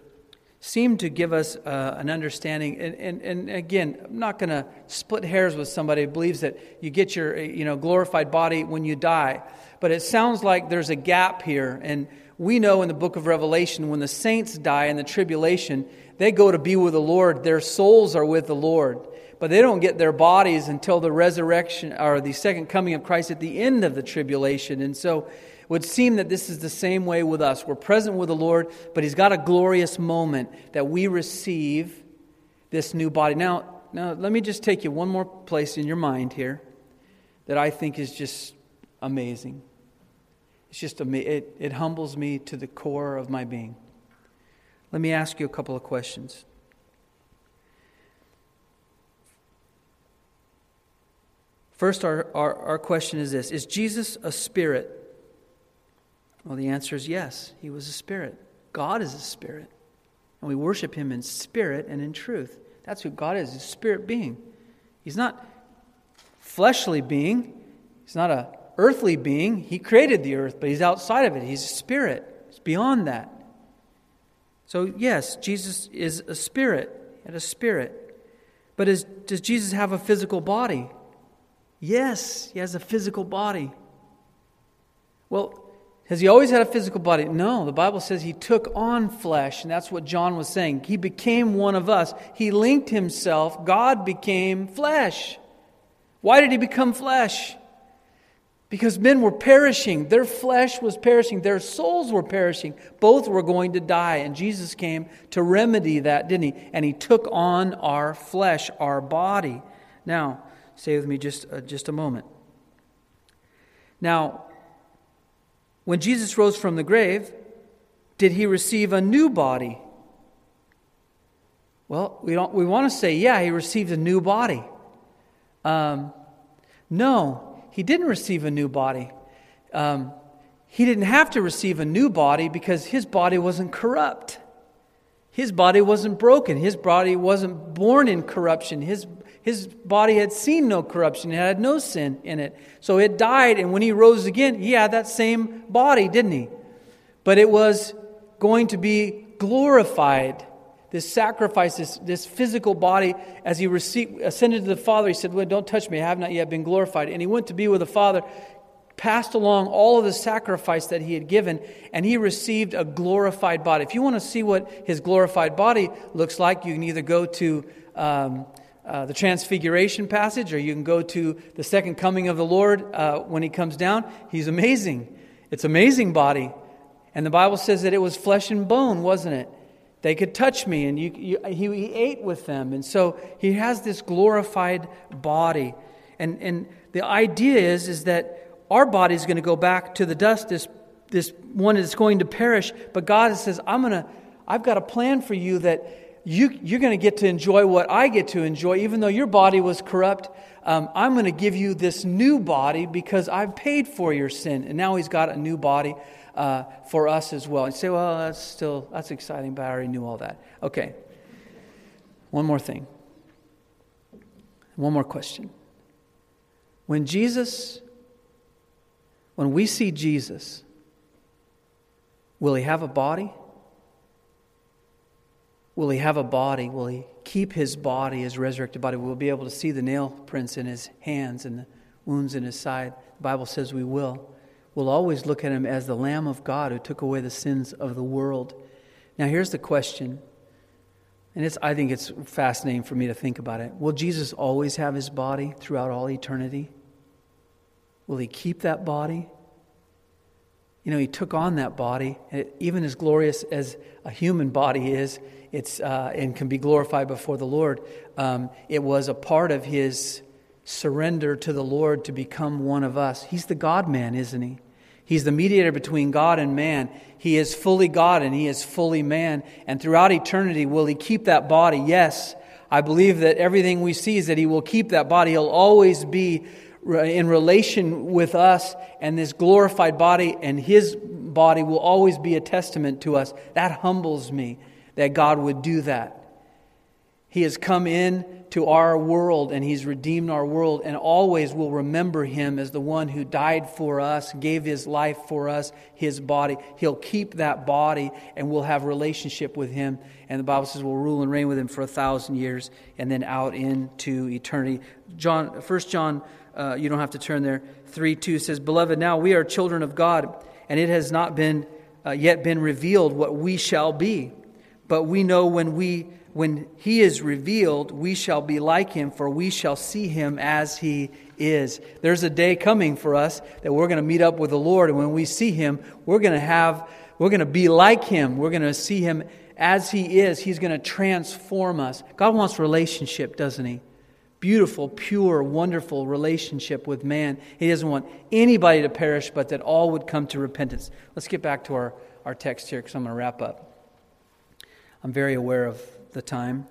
seem to give us uh, an understanding. And, and, and again, I'm not going to split hairs with somebody who believes that you get your you know, glorified body when you die. But it sounds like there's a gap here. And we know in the book of Revelation, when the saints die in the tribulation, they go to be with the Lord. Their souls are with the Lord but they don't get their bodies until the resurrection or the second coming of Christ at the end of the tribulation. And so it would seem that this is the same way with us. We're present with the Lord, but He's got a glorious moment that we receive this new body. Now, now let me just take you one more place in your mind here that I think is just amazing. It's just it, it humbles me to the core of my being. Let me ask you a couple of questions. First, our, our, our question is this Is Jesus a spirit? Well, the answer is yes. He was a spirit. God is a spirit. And we worship him in spirit and in truth. That's who God is, a spirit being. He's not fleshly being. He's not a earthly being. He created the earth, but he's outside of it. He's a spirit. He's beyond that. So, yes, Jesus is a spirit and a spirit. But is, does Jesus have a physical body? Yes, he has a physical body. Well, has he always had a physical body? No, the Bible says he took on flesh, and that's what John was saying. He became one of us. He linked himself. God became flesh. Why did he become flesh? Because men were perishing. Their flesh was perishing. Their souls were perishing. Both were going to die. And Jesus came to remedy that, didn't he? And he took on our flesh, our body. Now, stay with me just, uh, just a moment. Now, when Jesus rose from the grave, did he receive a new body? Well, we, don't, we want to say, yeah, he received a new body. Um, no, he didn't receive a new body. Um, he didn't have to receive a new body because his body wasn't corrupt. His body wasn't broken. His body wasn't born in corruption. His his body had seen no corruption, it had no sin in it. So it died, and when he rose again, he had that same body, didn't he? But it was going to be glorified. This sacrifice, this, this physical body, as he received, ascended to the Father, he said, Well, don't touch me, I have not yet been glorified. And he went to be with the Father, passed along all of the sacrifice that he had given, and he received a glorified body. If you want to see what his glorified body looks like, you can either go to um, uh, the Transfiguration passage, or you can go to the second coming of the Lord uh, when he comes down. He's amazing. It's amazing body. And the Bible says that it was flesh and bone, wasn't it? They could touch me, and you, you, he, he ate with them. And so he has this glorified body. And, and the idea is, is that our body is going to go back to the dust, this, this one is going to perish. But God says, I'm going to, I've got a plan for you that you, you're going to get to enjoy what I get to enjoy, even though your body was corrupt. Um, I'm going to give you this new body because I've paid for your sin. And now he's got a new body uh, for us as well. And say, well, that's still, that's exciting, but I already knew all that. Okay. One more thing. One more question. When Jesus, when we see Jesus, will he have a body? Will he have a body? Will he keep his body, his resurrected body? We'll be able to see the nail prints in his hands and the wounds in his side. The Bible says we will. We'll always look at him as the Lamb of God who took away the sins of the world. Now, here's the question, and it's, I think it's fascinating for me to think about it. Will Jesus always have his body throughout all eternity? Will he keep that body? You know, he took on that body, and even as glorious as a human body is, it's, uh, and can be glorified before the Lord. Um, it was a part of his surrender to the Lord to become one of us. He's the God man, isn't he? He's the mediator between God and man. He is fully God and he is fully man. And throughout eternity, will he keep that body? Yes. I believe that everything we see is that he will keep that body. He'll always be in relation with us, and this glorified body and his body will always be a testament to us. That humbles me that God would do that. He has come in to our world and He's redeemed our world, and always will remember Him as the one who died for us, gave His life for us, His body. He'll keep that body, and we'll have relationship with Him. And the Bible says we'll rule and reign with Him for a thousand years, and then out into eternity. John, First John, uh, you don't have to turn there. Three two says, "Beloved, now we are children of God, and it has not been uh, yet been revealed what we shall be." But we know when we when he is revealed, we shall be like him, for we shall see him as he is. There's a day coming for us that we're going to meet up with the Lord, and when we see him, we're going to have we're going to be like him. We're going to see him as he is. He's going to transform us. God wants relationship, doesn't he? Beautiful, pure, wonderful relationship with man. He doesn't want anybody to perish, but that all would come to repentance. Let's get back to our, our text here because I'm going to wrap up. I'm very aware of the time.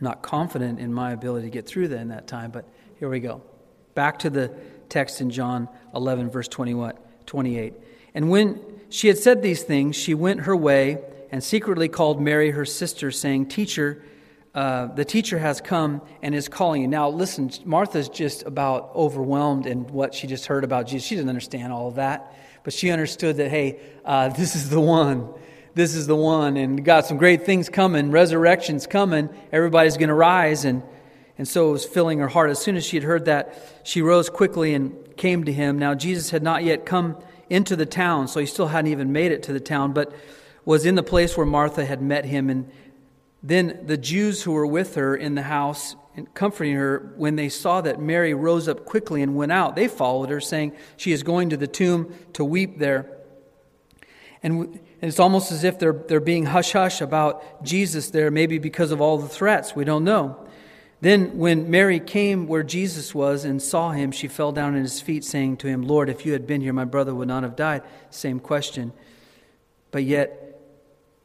not confident in my ability to get through that in that time, but here we go. Back to the text in John 11, verse 20, 28. And when she had said these things, she went her way and secretly called Mary, her sister, saying, Teacher, uh, the teacher has come and is calling you. Now, listen, Martha's just about overwhelmed in what she just heard about Jesus. She didn't understand all of that, but she understood that, hey, uh, this is the one this is the one, and got some great things coming. Resurrection's coming. Everybody's going to rise, and and so it was filling her heart. As soon as she had heard that, she rose quickly and came to him. Now, Jesus had not yet come into the town, so he still hadn't even made it to the town, but was in the place where Martha had met him. And then the Jews who were with her in the house, and comforting her, when they saw that Mary rose up quickly and went out, they followed her, saying, She is going to the tomb to weep there. And, it's almost as if they're, they're being hush hush about Jesus there, maybe because of all the threats. We don't know. Then, when Mary came where Jesus was and saw him, she fell down at his feet, saying to him, Lord, if you had been here, my brother would not have died. Same question. But yet,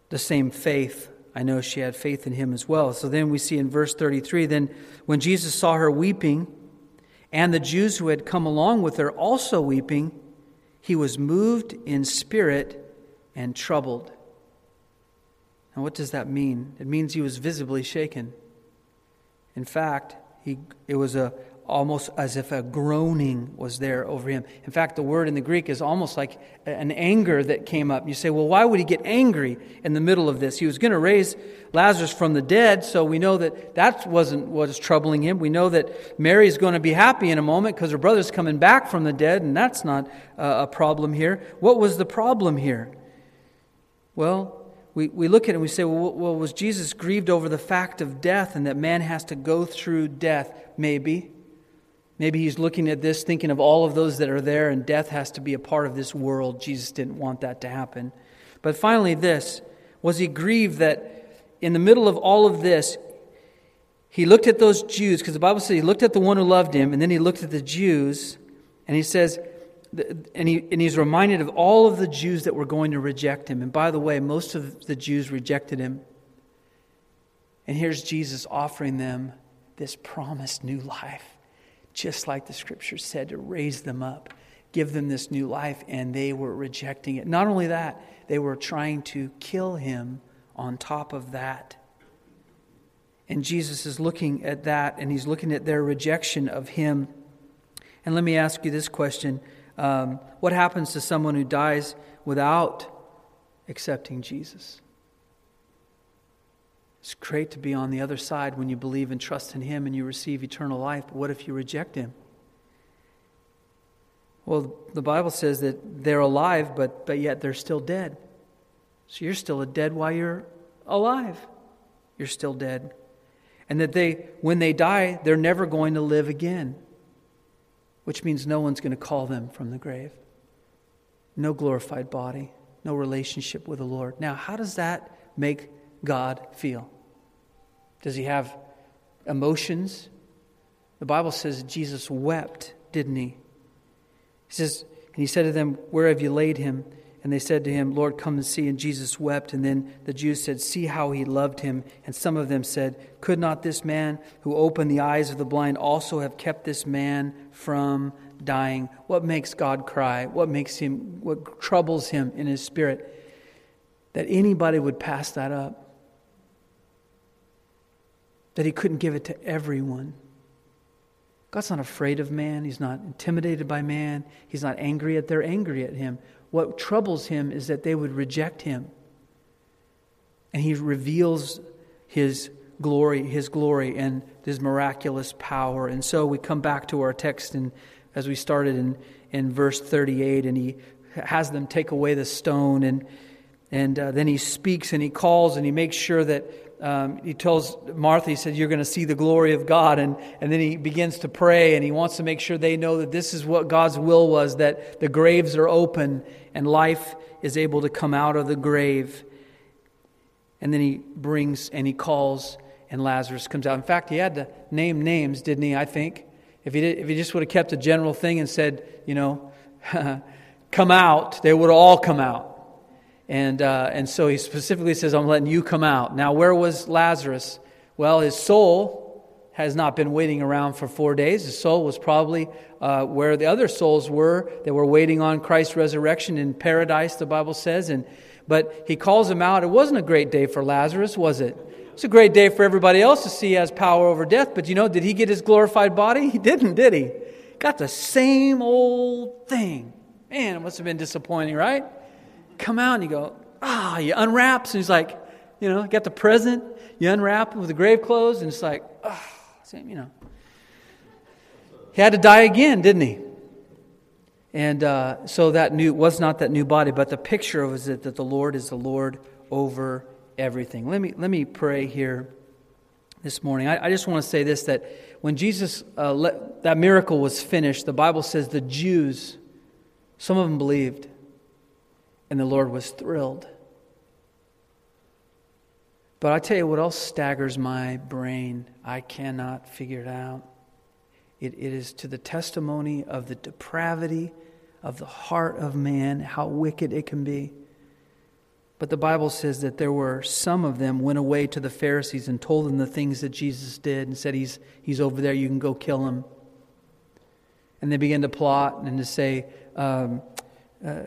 the same faith. I know she had faith in him as well. So then we see in verse 33 then, when Jesus saw her weeping, and the Jews who had come along with her also weeping, he was moved in spirit and troubled. Now, what does that mean? It means he was visibly shaken. In fact, he, it was a, almost as if a groaning was there over him. In fact, the word in the Greek is almost like an anger that came up. You say, well, why would he get angry in the middle of this? He was going to raise Lazarus from the dead, so we know that that wasn't what was troubling him. We know that Mary is going to be happy in a moment because her brother's coming back from the dead, and that's not a problem here. What was the problem here? Well, we, we look at it and we say, well, well, was Jesus grieved over the fact of death and that man has to go through death? Maybe. Maybe he's looking at this thinking of all of those that are there and death has to be a part of this world. Jesus didn't want that to happen. But finally, this was he grieved that in the middle of all of this, he looked at those Jews, because the Bible says he looked at the one who loved him, and then he looked at the Jews, and he says, and, he, and he's reminded of all of the Jews that were going to reject him. And by the way, most of the Jews rejected him. And here's Jesus offering them this promised new life, just like the scripture said, to raise them up, give them this new life, and they were rejecting it. Not only that, they were trying to kill him on top of that. And Jesus is looking at that, and he's looking at their rejection of him. And let me ask you this question um, what happens to someone who dies without accepting Jesus? It's great to be on the other side when you believe and trust in Him and you receive eternal life, but what if you reject Him? Well, the Bible says that they're alive, but, but yet they're still dead. So you're still a dead while you're alive. You're still dead. And that they, when they die, they're never going to live again which means no one's going to call them from the grave. No glorified body, no relationship with the Lord. Now, how does that make God feel? Does he have emotions? The Bible says Jesus wept, didn't he? He says, and he said to them, Where have you laid him? And they said to him, Lord, come and see. And Jesus wept. And then the Jews said, See how he loved him. And some of them said, Could not this man who opened the eyes of the blind also have kept this man from dying? What makes God cry? What makes him, what troubles him in his spirit? That anybody would pass that up. That he couldn't give it to everyone. God's not afraid of man. He's not intimidated by man. He's not angry at they're angry at him. What troubles him is that they would reject him. And he reveals his glory, his glory and his miraculous power. And so we come back to our text and as we started in, in verse 38, and he has them take away the stone, and, and uh, then he speaks and he calls and he makes sure that um, he tells Martha, he said, You're going to see the glory of God. And, and then he begins to pray and he wants to make sure they know that this is what God's will was that the graves are open and life is able to come out of the grave. And then he brings and he calls, and Lazarus comes out. In fact, he had to name names, didn't he? I think. If he, did, if he just would have kept a general thing and said, you know, come out, they would have all come out. And, uh, and so he specifically says, I'm letting you come out. Now, where was Lazarus? Well, his soul has not been waiting around for four days. His soul was probably uh, where the other souls were that were waiting on Christ's resurrection in paradise, the Bible says. And, but he calls him out. It wasn't a great day for Lazarus, was it? It's a great day for everybody else to see he has power over death. But you know, did he get his glorified body? He didn't, did he? Got the same old thing. Man, it must have been disappointing, right? Come out and you go, ah, you unwraps, and he's like, you know, got the present, you unwrap with the grave clothes, and it's like, ah, oh, Same, you know. He had to die again, didn't he? And uh, so that new was not that new body, but the picture was it that the Lord is the Lord over everything. Let me let me pray here this morning. I, I just want to say this: that when Jesus uh, let, that miracle was finished, the Bible says the Jews, some of them believed, and the Lord was thrilled. But I tell you what else staggers my brain. I cannot figure it out. It, it is to the testimony of the depravity of the heart of man, how wicked it can be. But the Bible says that there were some of them went away to the Pharisees and told them the things that Jesus did and said, He's, he's over there, you can go kill him. And they began to plot and to say, um, uh,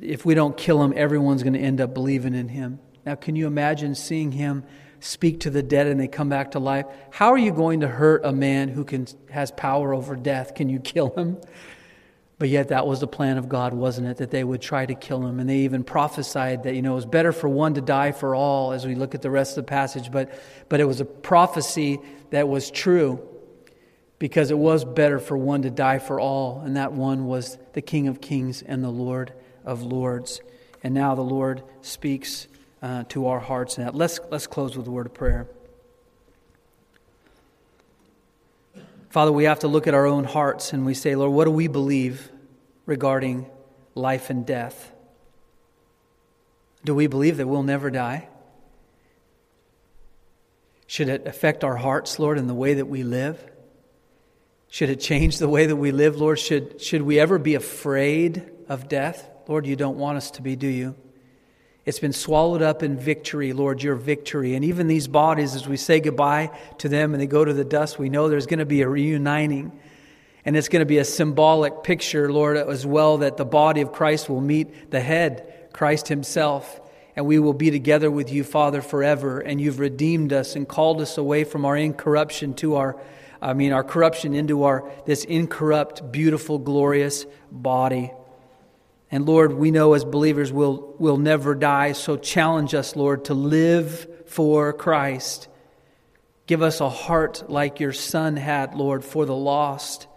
if we don't kill him, everyone's going to end up believing in him. Now, can you imagine seeing him speak to the dead and they come back to life? How are you going to hurt a man who can, has power over death? Can you kill him? But yet, that was the plan of God, wasn't it? That they would try to kill him. And they even prophesied that, you know, it was better for one to die for all as we look at the rest of the passage. But, but it was a prophecy that was true because it was better for one to die for all. And that one was the King of Kings and the Lord of Lords. And now the Lord speaks uh, to our hearts. Now, let's, let's close with a word of prayer. Father, we have to look at our own hearts and we say, Lord, what do we believe regarding life and death? Do we believe that we'll never die? Should it affect our hearts, Lord, in the way that we live? Should it change the way that we live, Lord? Should, should we ever be afraid of death? Lord, you don't want us to be, do you? It's been swallowed up in victory, Lord, your victory. And even these bodies, as we say goodbye to them and they go to the dust, we know there's going to be a reuniting. And it's going to be a symbolic picture, Lord, as well, that the body of Christ will meet the head, Christ Himself. And we will be together with you, Father, forever. And you've redeemed us and called us away from our incorruption to our, I mean, our corruption into our, this incorrupt, beautiful, glorious body. And Lord, we know as believers we'll, we'll never die, so challenge us, Lord, to live for Christ. Give us a heart like your Son had, Lord, for the lost.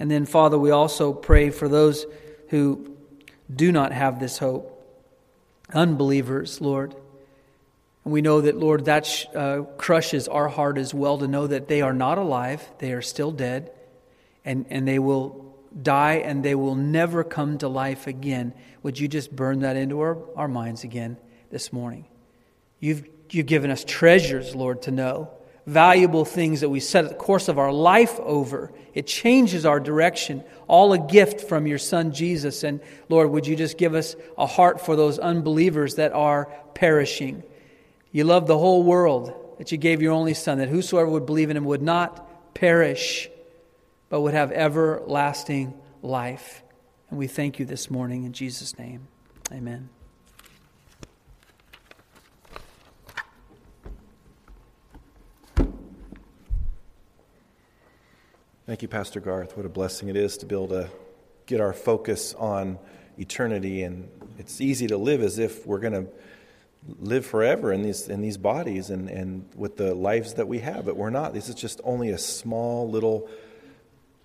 And then, Father, we also pray for those who do not have this hope, unbelievers, Lord. And we know that, Lord, that uh, crushes our heart as well to know that they are not alive, they are still dead, and, and they will die and they will never come to life again. Would you just burn that into our, our minds again this morning? You've, you've given us treasures, Lord, to know, valuable things that we set the course of our life over. It changes our direction, all a gift from your Son Jesus. And Lord, would you just give us a heart for those unbelievers that are perishing? You love the whole world, that you gave your only Son, that whosoever would believe in him would not perish but would have everlasting life. And we thank you this morning in Jesus' name. Amen. Thank you, Pastor Garth. What a blessing it is to be able to get our focus on eternity. And it's easy to live as if we're going to live forever in these, in these bodies and, and with the lives that we have, but we're not. This is just only a small little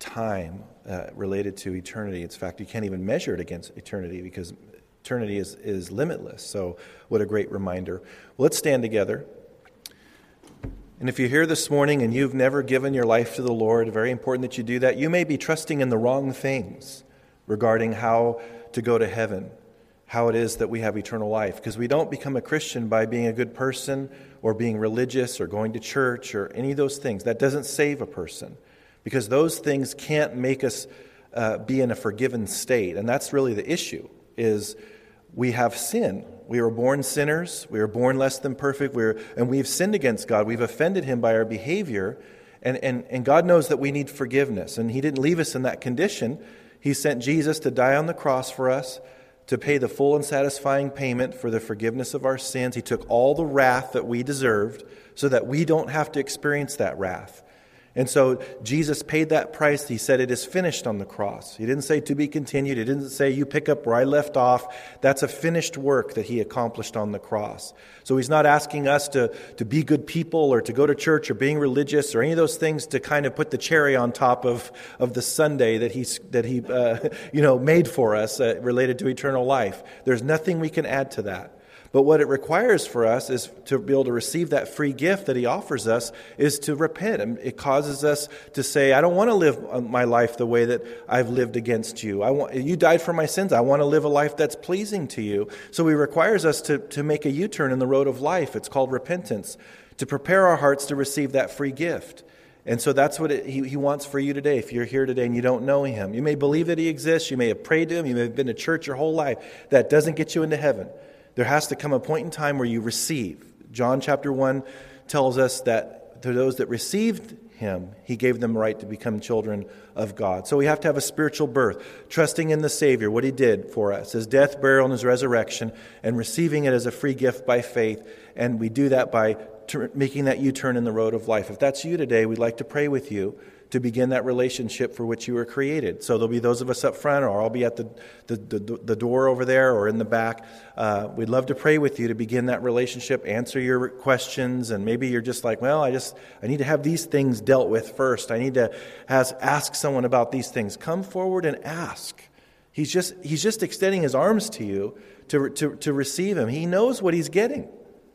time uh, related to eternity. In fact, you can't even measure it against eternity because eternity is, is limitless. So, what a great reminder. Well, let's stand together. And if you're here this morning and you've never given your life to the Lord, very important that you do that. You may be trusting in the wrong things regarding how to go to heaven, how it is that we have eternal life. Because we don't become a Christian by being a good person or being religious or going to church or any of those things. That doesn't save a person because those things can't make us uh, be in a forgiven state. And that's really the issue is we have sin. We were born sinners. We were born less than perfect. We and we've sinned against god. We've offended him by our behavior. And, and, and god knows that we need forgiveness. And he didn't leave us in that condition. He sent jesus to die on the cross for us to pay the full and satisfying payment for the forgiveness of our sins. He took all the wrath that we deserved so that we don't have to experience that wrath And so Jesus paid that price. He said, It is finished on the cross. He didn't say to be continued. He didn't say, You pick up where I left off. That's a finished work that he accomplished on the cross. So he's not asking us to, to be good people or to go to church or being religious or any of those things to kind of put the cherry on top of, of the sundae that, he's, that he uh, you know, made for us uh, related to eternal life. There's nothing we can add to that. But what it requires for us is to be able to receive that free gift that He offers us is to repent. And it causes us to say, I don't want to live uh, my life the way that I've lived against you. I want, you died for my sins. I want to live a life that's pleasing to you. So He requires us to, to make a U turn in the road of life. It's called repentance, to prepare our hearts to receive that free gift. And so that's what it, he, he wants for you today. If you're here today and you don't know him, you may believe that he exists, you may have prayed to him, you may have been to church your whole life. That doesn't get you into heaven. There has to come a point in time where you receive. John chapter 1 tells us that to those that received him, he gave them the right to become children of God. So we have to have a spiritual birth, trusting in the Savior, what he did for us, his death, burial, and his resurrection, and receiving it as a free gift by faith. And we do that by making that U turn in the road of life. If that's you today, we'd like to pray with you to begin that relationship for which you were created. So there'll be those of us up front, or I'll be at the, the, the, the door over there or in the back. Uh, we'd love to pray with you to begin that relationship, answer your questions, and maybe you're just like, well, I just I need to have these things dealt with first. I need to ask, ask someone about these things. Come forward and ask. He's just, he's just extending his arms to you to, to, to receive him. He knows what he's getting.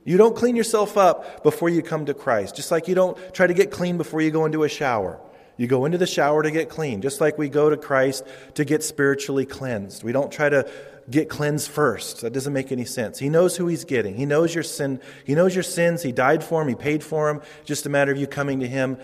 You don't clean yourself up before you come to Christ, just like you don't try to get clean before you go into a shower. You go into the shower to get clean, just like we go to Christ to get spiritually cleansed. We don't try to get cleansed first. That doesn't make any sense. He knows who he's getting. He knows your sin. He knows your sins. He died for them. He paid for them. Just a matter of you coming to him,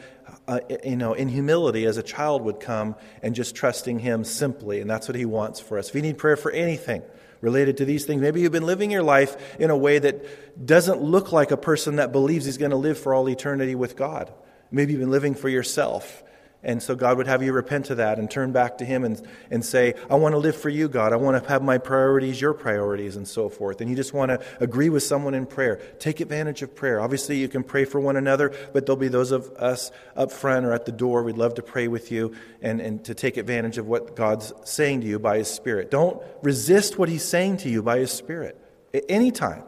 uh, you know, in humility as a child would come and just trusting him simply. And that's what he wants for us. If you need prayer for anything related to these things, maybe you've been living your life in a way that doesn't look like a person that believes he's going to live for all eternity with God. Maybe you've been living for yourself and so God would have you repent of that and turn back to Him and, and say, I want to live for you, God. I want to have my priorities, your priorities, and so forth. And you just want to agree with someone in prayer. Take advantage of prayer. Obviously, you can pray for one another, but there'll be those of us up front or at the door. We'd love to pray with you and, and to take advantage of what God's saying to you by His Spirit. Don't resist what He's saying to you by His Spirit at any time.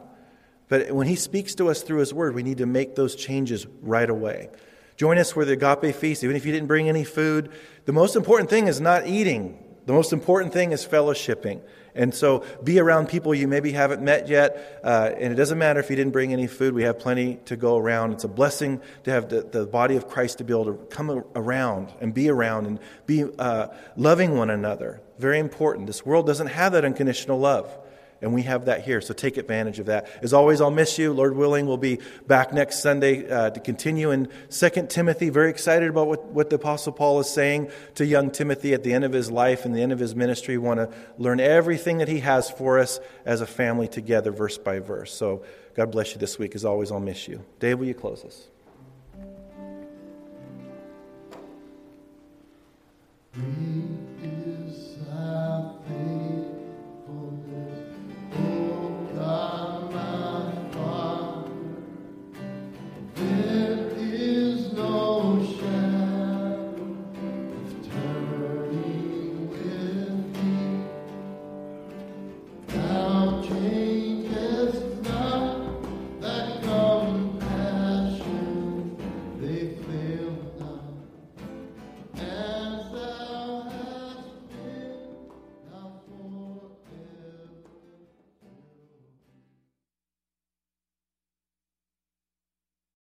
But when He speaks to us through His Word, we need to make those changes right away. Join us for the agape feast, even if you didn't bring any food. The most important thing is not eating, the most important thing is fellowshipping. And so be around people you maybe haven't met yet. Uh, and it doesn't matter if you didn't bring any food, we have plenty to go around. It's a blessing to have the, the body of Christ to be able to come around and be around and be uh, loving one another. Very important. This world doesn't have that unconditional love. And we have that here, so take advantage of that. As always, I'll miss you. Lord willing, we'll be back next Sunday uh, to continue in 2 Timothy. Very excited about what, what the Apostle Paul is saying to young Timothy at the end of his life and the end of his ministry. We want to learn everything that he has for us as a family together, verse by verse. So God bless you this week. As always, I'll miss you. Dave, will you close us? Mm-hmm.